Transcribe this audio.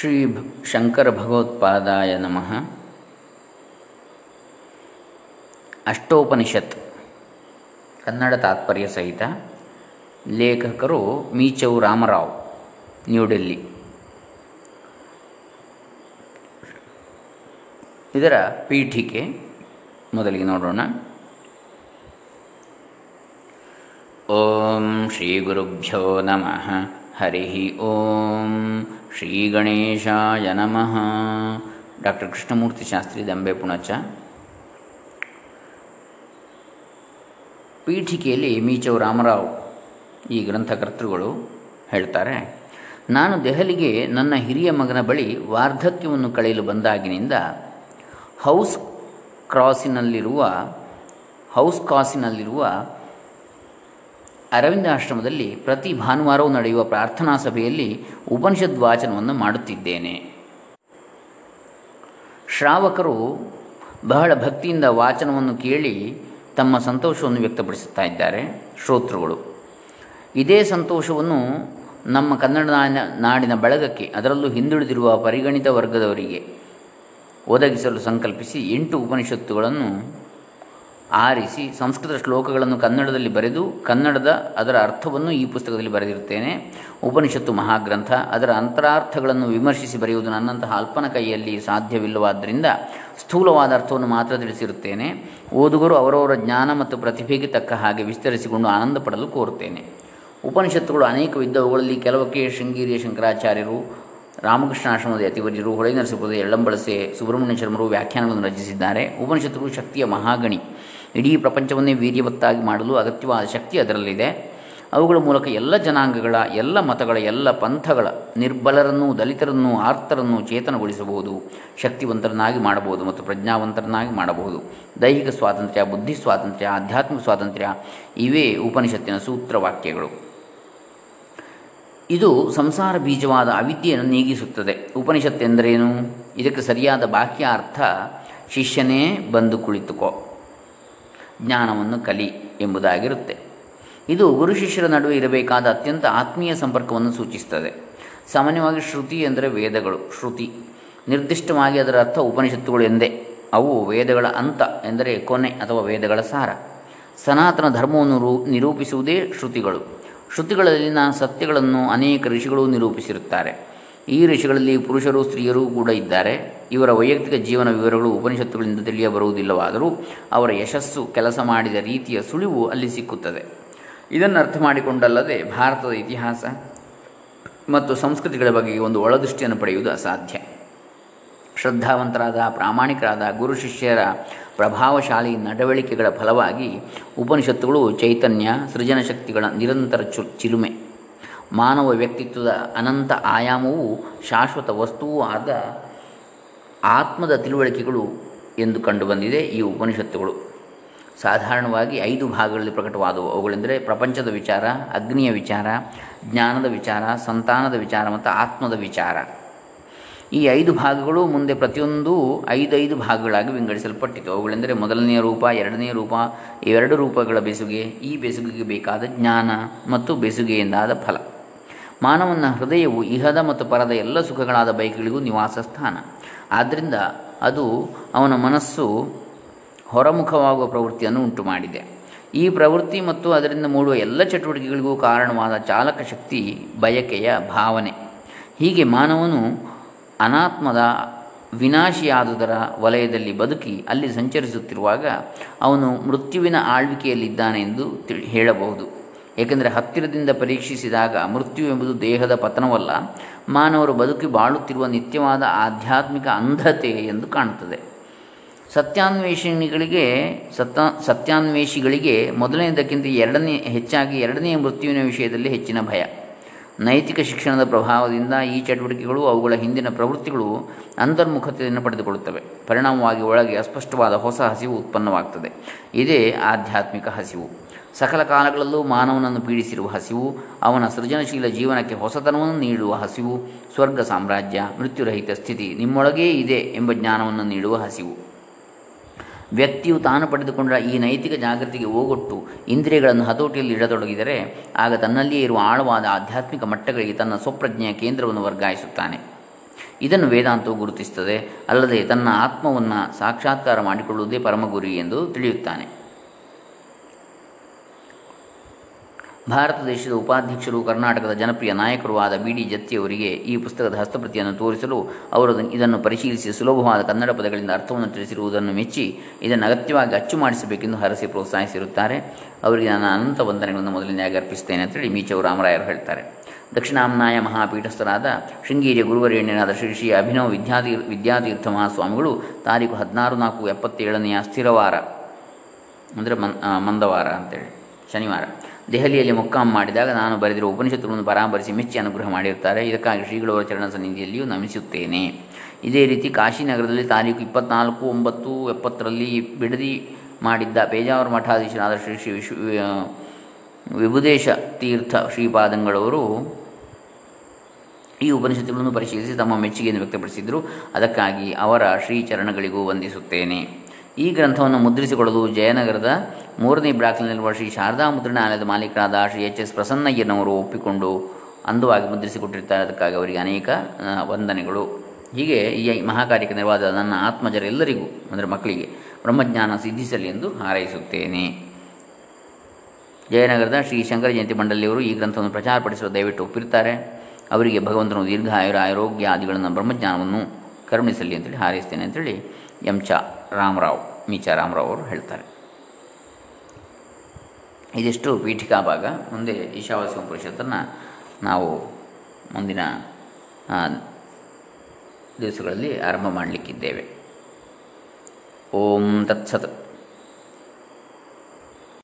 ಶ್ರೀ ಶಂಕರ ಭಗವತ್ಪಾದಾಯ ನಮಃ. ಅಷ್ಟೋಪನಿಷತ್. ಕನ್ನಡ ತಾತ್ಪರ್ಯ ಸಹಿತ ಲೇಖಕರು ಮೀಚೌ ರಾಮರಾವ್ ನ್ಯೂಡೆಲ್ಲಿ ಇದರ ಪೀಠಿಕೆ ಮೊದಲಿಗೆ ನೋಡೋಣ. ಓಂ ಶ್ರೀ ಗುರುಭ್ಯೋ ನಮಃ. ಹರಿ ಓಂ. ಶ್ರೀ ಗಣೇಶಾಯ ನಮಃ. ಡಾಕ್ಟರ್ ಕೃಷ್ಣಮೂರ್ತಿ ಶಾಸ್ತ್ರಿ ದಂಬೆ ಪುಣಚ. ಪೀಠಿಕೆಯಲ್ಲಿ ಮೀಚೌ ರಾಮರಾವ್ ಈ ಗ್ರಂಥಕರ್ತೃಗಳು ಹೇಳ್ತಾರೆ, ನಾನು ದೆಹಲಿಗೆ ನನ್ನ ಹಿರಿಯ ಮಗನ ಬಳಿ ವಾರ್ಧಕ್ಯವನ್ನು ಕಳೆಯಲು ಬಂದಾಗಿನಿಂದ ಹೌಸ್ ಕ್ರಾಸಿನಲ್ಲಿರುವ, ಹೌಸ್ ಕಾಸಿನಲ್ಲಿರುವ ಅರವಿಂದ ಆಶ್ರಮದಲ್ಲಿ ಪ್ರತಿ ಭಾನುವಾರವೂ ನಡೆಯುವ ಪ್ರಾರ್ಥನಾ ಸಭೆಯಲ್ಲಿ ಉಪನಿಷದ್ ವಾಚನವನ್ನು ಮಾಡುತ್ತಿದ್ದೇನೆ. ಶ್ರಾವಕರು ಬಹಳ ಭಕ್ತಿಯಿಂದ ವಾಚನವನ್ನು ಕೇಳಿ ತಮ್ಮ ಸಂತೋಷವನ್ನು ವ್ಯಕ್ತಪಡಿಸುತ್ತಾ ಇದ್ದಾರೆ. ಶ್ರೋತೃಗಳು, ಇದೇ ಸಂತೋಷವನ್ನು ನಮ್ಮ ಕನ್ನಡ ನಾಡಿನ ಬಳಗಕ್ಕೆ, ಅದರಲ್ಲೂ ಹಿಂದುಳಿದಿರುವ ಪರಿಗಣಿತ ವರ್ಗದವರಿಗೆ ಒದಗಿಸಲು ಸಂಕಲ್ಪಿಸಿ ಎಂಟು ಉಪನಿಷತ್ತುಗಳನ್ನು ಆರಿಸಿ ಸಂಸ್ಕೃತ ಶ್ಲೋಕಗಳನ್ನು ಕನ್ನಡದಲ್ಲಿ ಬರೆದು ಕನ್ನಡದ ಅದರ ಅರ್ಥವನ್ನು ಈ ಪುಸ್ತಕದಲ್ಲಿ ಬರೆದಿರುತ್ತೇನೆ. ಉಪನಿಷತ್ತು ಮಹಾಗ್ರಂಥ ಅದರ ಅಂತರಾರ್ಥಗಳನ್ನು ವಿಮರ್ಶಿಸಿ ಬರೆಯುವುದು ನನ್ನಂತಹ ಅಲ್ಪನ ಕೈಯಲ್ಲಿ ಸಾಧ್ಯವಿಲ್ಲವಾದ್ದರಿಂದ ಸ್ಥೂಲವಾದ ಅರ್ಥವನ್ನು ಮಾತ್ರ ತಿಳಿಸಿರುತ್ತೇನೆ. ಓದುಗರು ಅವರವರ ಜ್ಞಾನ ಮತ್ತು ಪ್ರತಿಭೆಗೆ ತಕ್ಕ ಹಾಗೆ ವಿಸ್ತರಿಸಿಕೊಂಡು ಆನಂದ ಪಡಲು ಕೋರುತ್ತೇನೆ. ಉಪನಿಷತ್ತುಗಳು ಅನೇಕ ಅವುಗಳಲ್ಲಿ ಕೆಲವಕ್ಕೆ ಶೃಂಗೇರಿಯ ಶಂಕರಾಚಾರ್ಯರು ರಾಮಕೃಷ್ಣಾಶ್ರಮದ ಯತಿವರ್ಯರು ಹೊಳೆ ನರಸಿಪುರದ ಎಳ್ಳಂಬಳಸೆ, ಸುಬ್ರಹ್ಮಣ್ಯ ಶರ್ಮರು ವ್ಯಾಖ್ಯಾನಗಳನ್ನು ರಚಿಸಿದ್ದಾರೆ. ಉಪನಿಷತ್ತುಗಳು ಶಕ್ತಿಯ ಮಹಾಗಣಿ. ಇಡೀ ಪ್ರಪಂಚವನ್ನೇ ವೀರ್ಯವತ್ತಾಗಿ ಮಾಡಲು ಅಗತ್ಯವಾದ ಶಕ್ತಿ ಅದರಲ್ಲಿದೆ. ಅವುಗಳ ಮೂಲಕ ಎಲ್ಲ ಜನಾಂಗಗಳ, ಎಲ್ಲ ಮತಗಳ, ಎಲ್ಲ ಪಂಥಗಳ ನಿರ್ಬಲರನ್ನು ದಲಿತರನ್ನು ಆರ್ತರನ್ನು ಚೇತನಗೊಳಿಸಬಹುದು, ಶಕ್ತಿವಂತರನ್ನಾಗಿ ಮಾಡಬಹುದು ಮತ್ತು ಪ್ರಜ್ಞಾವಂತರನ್ನಾಗಿ ಮಾಡಬಹುದು. ದೈಹಿಕ ಸ್ವಾತಂತ್ರ್ಯ, ಬುದ್ಧಿ ಸ್ವಾತಂತ್ರ್ಯ, ಆಧ್ಯಾತ್ಮಿಕ ಸ್ವಾತಂತ್ರ್ಯ ಇವೇ ಉಪನಿಷತ್ತಿನ ಸೂತ್ರವಾಕ್ಯಗಳು. ಇದು ಸಂಸಾರ ಬೀಜವಾದ ಅವಿದ್ಯೆಯನ್ನು ನೀಗಿಸುತ್ತದೆ. ಉಪನಿಷತ್ತೆಂದರೇನು? ಇದಕ್ಕೆ ಸರಿಯಾದ ಬಾಹ್ಯ ಅರ್ಥ ಶಿಷ್ಯನೇ ಬಂದು ಕುಳಿತುಕೋ. ಜ್ಞಾನವನ್ನು ಕಲಿ ಎಂಬುದಾಗಿರುತ್ತೆ. ಇದು ಗುರು ಶಿಷ್ಯರ ನಡುವೆ ಇರಬೇಕಾದ ಅತ್ಯಂತ ಆತ್ಮೀಯ ಸಂಪರ್ಕವನ್ನು ಸೂಚಿಸುತ್ತದೆ. ಸಾಮಾನ್ಯವಾಗಿ ಶ್ರುತಿ ಎಂದರೆ ವೇದಗಳು. ಶ್ರುತಿ ನಿರ್ದಿಷ್ಟವಾಗಿ ಅದರ ಅರ್ಥ ಉಪನಿಷತ್ತುಗಳು ಎಂದೇ. ಅವು ವೇದಗಳ ಅಂತ ಎಂದರೆ ಕೊನೆ ಅಥವಾ ವೇದಗಳ ಸಾರ. ಸನಾತನ ಧರ್ಮವನ್ನು ರೂ ನಿರೂಪಿಸುವುದೇ ಶ್ರುತಿಗಳು. ಶ್ರುತಿಗಳಲ್ಲಿನ ಸತ್ಯಗಳನ್ನು ಅನೇಕ ಋಷಿಗಳು ನಿರೂಪಿಸಿರುತ್ತಾರೆ. ಈ ಋಷಿಗಳಲ್ಲಿ ಪುರುಷರು, ಸ್ತ್ರೀಯರು ಕೂಡ ಇದ್ದಾರೆ. ಇವರ ವೈಯಕ್ತಿಕ ಜೀವನ ವಿವರಗಳು ಉಪನಿಷತ್ತುಗಳಿಂದ ತಿಳಿಯಬರುವುದಿಲ್ಲವಾದರೂ ಅವರ ಯಶಸ್ಸು ಕೆಲಸ ಮಾಡಿದ ರೀತಿಯ ಸುಳಿವು ಅಲ್ಲಿ ಸಿಕ್ಕುತ್ತದೆ. ಇದನ್ನು ಅರ್ಥ ಮಾಡಿಕೊಂಡಲ್ಲದೆ ಭಾರತದ ಇತಿಹಾಸ ಮತ್ತು ಸಂಸ್ಕೃತಿಗಳ ಬಗ್ಗೆ ಒಂದು ಒಳದೃಷ್ಟಿಯನ್ನು ಪಡೆಯುವುದು ಅಸಾಧ್ಯ. ಶ್ರದ್ಧಾವಂತರಾದ, ಪ್ರಾಮಾಣಿಕರಾದ ಗುರು ಶಿಷ್ಯರ ಪ್ರಭಾವಶಾಲಿ ನಡವಳಿಕೆಗಳ ಫಲವಾಗಿ ಉಪನಿಷತ್ತುಗಳು ಚೈತನ್ಯ, ಸೃಜನಶಕ್ತಿಗಳ ನಿರಂತರ ಚು, ಚಿಲುಮೆ. ಮಾನವ ವ್ಯಕ್ತಿತ್ವದ ಅನಂತ ಆಯಾಮವೂ ಶಾಶ್ವತ ವಸ್ತುವೂ ಆದ ಆತ್ಮದ ತಿಳುವಳಿಕೆಗಳು ಎಂದು ಕಂಡುಬಂದಿದೆ ಈ ಉಪನಿಷತ್ತುಗಳು. ಸಾಧಾರಣವಾಗಿ ಐದು ಭಾಗಗಳಲ್ಲಿ ಪ್ರಕಟವಾದವು. ಅವುಗಳೆಂದರೆ ಪ್ರಪಂಚದ ವಿಚಾರ, ಅಗ್ನಿಯ ವಿಚಾರ, ಜ್ಞಾನದ ವಿಚಾರ, ಸಂತಾನದ ವಿಚಾರ ಮತ್ತು ಆತ್ಮದ ವಿಚಾರ. ಈ ಐದು ಭಾಗಗಳು ಮುಂದೆ ಪ್ರತಿಯೊಂದೂ ಐದು ಭಾಗಗಳಾಗಿ ವಿಂಗಡಿಸಲ್ಪಟ್ಟಿತು ಅವುಗಳೆಂದರೆ ಮೊದಲನೆಯ ರೂಪ, ಎರಡನೆಯ ರೂಪ ಎರಡು ರೂಪಗಳ ಬೆಸುಗೆ, ಈ ಬೆಸುಗೆಗೆ ಬೇಕಾದ ಜ್ಞಾನ ಮತ್ತು ಬೆಸುಗೆಯಿಂದಾದ ಫಲ. ಮಾನವನ ಹೃದಯವು ಇಹದ ಮತ್ತು ಪರದ ಎಲ್ಲ ಸುಖಗಳಾದ ಬೈಕ್ಗಳಿಗೂ ನಿವಾಸ ಸ್ಥಾನ ಆದ್ದರಿಂದ ಅದು ಅವನ ಮನಸ್ಸು ಹೊರಮುಖವಾಗುವ ಪ್ರವೃತ್ತಿಯನ್ನು ಉಂಟು ಮಾಡಿದೆ ಈ ಪ್ರವೃತ್ತಿ ಮತ್ತು ಅದರಿಂದ ಮೂಡುವ ಎಲ್ಲ ಚಟುವಟಿಕೆಗಳಿಗೂ ಕಾರಣವಾದ ಚಾಲಕ ಶಕ್ತಿ ಬಯಕೆಯ ಭಾವನೆ. ಹೀಗೆ ಮಾನವನು ಅನಾತ್ಮದ ವಿನಾಶಿಯಾದುದರ ವಲಯದಲ್ಲಿ ಬದುಕಿ ಅಲ್ಲಿ ಸಂಚರಿಸುತ್ತಿರುವಾಗ ಅವನು ಮೃತ್ಯುವಿನ ಆಳ್ವಿಕೆಯಲ್ಲಿದ್ದಾನೆ ಎಂದು ತಿಳಿ, ಹೇಳಬಹುದು. ಏಕೆಂದರೆ ಹತ್ತಿರದಿಂದ ಪರೀಕ್ಷಿಸಿದಾಗ ಮೃತ್ಯು ಎಂಬುದು ದೇಹದ ಪತನವಲ್ಲ, ಮಾನವರು ಬದುಕಿ ಬಾಳುತ್ತಿರುವ ನಿತ್ಯವಾದ ಆಧ್ಯಾತ್ಮಿಕ ಅಂಧತೆ ಎಂದು ಕಾಣುತ್ತದೆ. ಸತ್ಯಾನ್ವೇಷಣಿಗಳಿಗೆ, ಸತ್ಯ, ಸತ್ಯಾನ್ವೇಷಿಗಳಿಗೆ ಮೊದಲನೆಯದಕ್ಕಿಂತ ಎರಡನೇ, ಹೆಚ್ಚಾಗಿ ಎರಡನೆಯ ಮೃತ್ಯುವಿನ ವಿಷಯದಲ್ಲಿ ಹೆಚ್ಚಿನ ಭಯ. ನೈತಿಕ ಶಿಕ್ಷಣದ ಪ್ರಭಾವದಿಂದ ಈ ಚಟುವಟಿಕೆಗಳು ಅವುಗಳ ಹಿಂದಿನ ಪ್ರವೃತ್ತಿಗಳು ಅಂತರ್ಮುಖತೆಯನ್ನು ಪಡೆದುಕೊಳ್ಳುತ್ತವೆ. ಪರಿಣಾಮವಾಗಿ ಒಳಗೆ ಅಸ್ಪಷ್ಟವಾದ ಹೊಸ ಹಸಿವು ಉತ್ಪನ್ನವಾಗ್ತದೆ. ಇದೇ ಆಧ್ಯಾತ್ಮಿಕ ಹಸಿವು. ಸಕಲ ಕಾಲಗಳಲ್ಲೂ ಮಾನವನನ್ನು ಪೀಡಿಸಿರುವ ಹಸಿವು, ಅವನ ಸೃಜನಶೀಲ ಜೀವನಕ್ಕೆ ಹೊಸತನವನ್ನು ನೀಡುವ ಹಸಿವು, ಸ್ವರ್ಗ ಸಾಮ್ರಾಜ್ಯ, ಮೃತ್ಯುರಹಿತ ಸ್ಥಿತಿ ನಿಮ್ಮೊಳಗೇ ಇದೆ ಎಂಬ ಜ್ಞಾನವನ್ನು ನೀಡುವ ಹಸಿವು. ವ್ಯಕ್ತಿಯು ತಾನು ಪಡೆದುಕೊಂಡ ಈ ನೈತಿಕ ಜಾಗೃತಿಗೆ ಓಗೊಟ್ಟು ಇಂದ್ರಿಯಗಳನ್ನು ಹತೋಟಿಯಲ್ಲಿ ಇಡತೊಡಗಿದರೆ, ಆಗ ತನ್ನಲ್ಲಿಯೇ ಇರುವ ಆಳವಾದ ಆಧ್ಯಾತ್ಮಿಕ ಮಟ್ಟಗಳಿಗೆ ತನ್ನ ಸ್ವಪ್ರಜ್ಞೆಯ ಕೇಂದ್ರವನ್ನು ವರ್ಗಾಯಿಸುತ್ತಾನೆ. ಇದನ್ನು ವೇದಾಂತವು ಗುರುತಿಸುತ್ತದೆ. ಅಲ್ಲದೆ ತನ್ನ ಆತ್ಮವನ್ನು ಸಾಕ್ಷಾತ್ಕಾರ ಮಾಡಿಕೊಳ್ಳುವುದೇ ಪರಮಗುರಿ ಎಂದು ತಿಳಿಯುತ್ತಾನೆ. ಭಾರತ ದೇಶದ ಉಪಾಧ್ಯಕ್ಷರು, ಕರ್ನಾಟಕದ ಜನಪ್ರಿಯ ನಾಯಕರು ಆದ ಬಿ ಡಿ ಜತ್ತಿಯವರಿಗೆ ಈ ಪುಸ್ತಕದ ಹಸ್ತಪ್ರತಿಯನ್ನು ತೋರಿಸಲು ಅವರು ಇದನ್ನು ಪರಿಶೀಲಿಸಿ ಸುಲಭವಾದ ಕನ್ನಡ ಪದಗಳಿಂದ ಅರ್ಥವನ್ನು ತಿಳಿಸಿರುವುದನ್ನು ಮೆಚ್ಚಿ, ಇದನ್ನು ಅಗತ್ಯವಾಗಿ ಅಚ್ಚು ಮಾಡಿಸಬೇಕೆಂದು ಹರಸಿ ಪ್ರೋತ್ಸಾಹಿಸಿರುತ್ತಾರೆ. ಅವರಿಗೆ ನಾನು ಅನಂತ ವಂದನೆಗಳನ್ನು ಮೊದಲನೆಯಾಗಿ ಅರ್ಪಿಸುತ್ತೇನೆ ಅಂತೇಳಿ ಮೀಚವು ರಾಮರಾಯರು ಹೇಳ್ತಾರೆ. ದಕ್ಷಿಣಾಮ್ನಾಯ ಮಹಾಪೀಠಸ್ಥರಾದ ಶೃಂಗೇರಿ ಗುರುವರೇಣ್ಯನಾದ ಶ್ರೀ ಶ್ರೀ ಅಭಿನವ ವಿದ್ಯಾತೀ ವಿದ್ಯಾತೀರ್ಥ ಮಹಾಸ್ವಾಮಿಗಳು ತಾರೀಕು ಹದಿನಾರು ನಾಲ್ಕು ಎಪ್ಪತ್ತೇಳನೆಯ ಸ್ಥಿರವಾರ, ಅಂದರೆ ಮಂದವಾರ ಅಂತೇಳಿ. ಶನಿವಾರ. ದೆಹಲಿಯಲ್ಲಿ ಮೊಕ್ಕಾಂ ಮಾಡಿದಾಗ ನಾನು ಬರೆದಿರುವ ಉಪನಿಷತ್ತುಗಳನ್ನು ಪರಾಮರಿಸಿ ಮೆಚ್ಚಿ ಅನುಗ್ರಹ ಮಾಡಿರುತ್ತಾರೆ. ಇದಕ್ಕಾಗಿ ಶ್ರೀಗಳವರ ಚರಣ ಸನ್ನಿಧಿಯಲ್ಲಿಯೂ ನಮಿಸುತ್ತೇನೆ. ಇದೇ ರೀತಿ ಕಾಶಿನಗರದಲ್ಲಿ ತಾರೀಕು ಇಪ್ಪತ್ನಾಲ್ಕು, ಒಂಬತ್ತು, ಎಪ್ಪತ್ತರಲ್ಲಿ ಬಿಡದಿ ಮಾಡಿದ್ದ ಪೇಜಾವರ ಮಠಾಧೀಶರಾದ ಶ್ರೀ ಶ್ರೀ ವಿಶ್ವ ವಿಭುದೇಶ ತೀರ್ಥ ಶ್ರೀಪಾದಂಗಳವರು ಈ ಉಪನಿಷತ್ತುಗಳನ್ನು ಪರಿಶೀಲಿಸಿ ತಮ್ಮ ಮೆಚ್ಚುಗೆಯನ್ನು ವ್ಯಕ್ತಪಡಿಸಿದರು. ಅದಕ್ಕಾಗಿ ಅವರ ಶ್ರೀಚರಣಗಳಿಗೂ ವಂದಿಸುತ್ತೇನೆ. ಈ ಗ್ರಂಥವನ್ನು ಮುದ್ರಿಸಿಕೊಳ್ಳಲು ಜಯನಗರದ ಮೂರನೇ ಬ್ಲಾಕ್ನಲ್ಲಿರುವ ಶ್ರೀ ಶಾರದಾ ಮುದ್ರಣಾಲಯದ ಮಾಲೀಕರಾದ ಶ್ರೀ ಎಚ್ ಎಸ್ ಪ್ರಸನ್ನಯ್ಯನವರು ಒಪ್ಪಿಕೊಂಡು ಅಂದವಾಗಿ ಮುದ್ರಿಸಿಕೊಟ್ಟಿರ್ತಾರೆ ಅದಕ್ಕಾಗಿ ಅವರಿಗೆ ಅನೇಕ ವಂದನೆಗಳು. ಹೀಗೆ ಈ ಮಹಾಕಾರ್ಯಕ್ಕೆ ನೆರವಾದ ನನ್ನ ಆತ್ಮಜರೆಲ್ಲರಿಗೂ, ಅಂದರೆ ಮಕ್ಕಳಿಗೆ ಬ್ರಹ್ಮಜ್ಞಾನ ಸಿದ್ಧಿಸಲಿ ಎಂದು ಹಾರೈಸುತ್ತೇನೆ. ಜಯನಗರದ ಶ್ರೀ ಶಂಕರ ಜಯಂತಿ ಮಂಡಳಿಯವರು ಈ ಗ್ರಂಥವನ್ನು ಪ್ರಚಾರಪಡಿಸಲು ದಯವಿಟ್ಟು ಒಪ್ಪಿರ್ತಾರೆ ಅವರಿಗೆ ಭಗವಂತನು ದೀರ್ಘಾಯುರ ಆರೋಗ್ಯ ಆದಿಗಳನ್ನು ಬ್ರಹ್ಮಜ್ಞಾನವನ್ನು ಕರುಣಿಸಲಿ ಅಂತೇಳಿ ಹಾರೈಸ್ತೇನೆ ಅಂತೇಳಿ ಎಂ ರಾಮರಾವ್, ಮೀಚ ರಾಮರಾವ್ ಅವರು ಹೇಳ್ತಾರೆ. ಇದಿಷ್ಟು ಪೀಠಿಕಾ ಭಾಗ. ಮುಂದೆ ಈಶಾವಾಸ್ಯ ಉಪನಿಷತ್ತನ್ನು ನಾವು ಮುಂದಿನ ದಿವಸಗಳಲ್ಲಿ ಆರಂಭ ಮಾಡಲಿಕ್ಕಿದ್ದೇವೆ. ಓಂ ತತ್ಸತ್.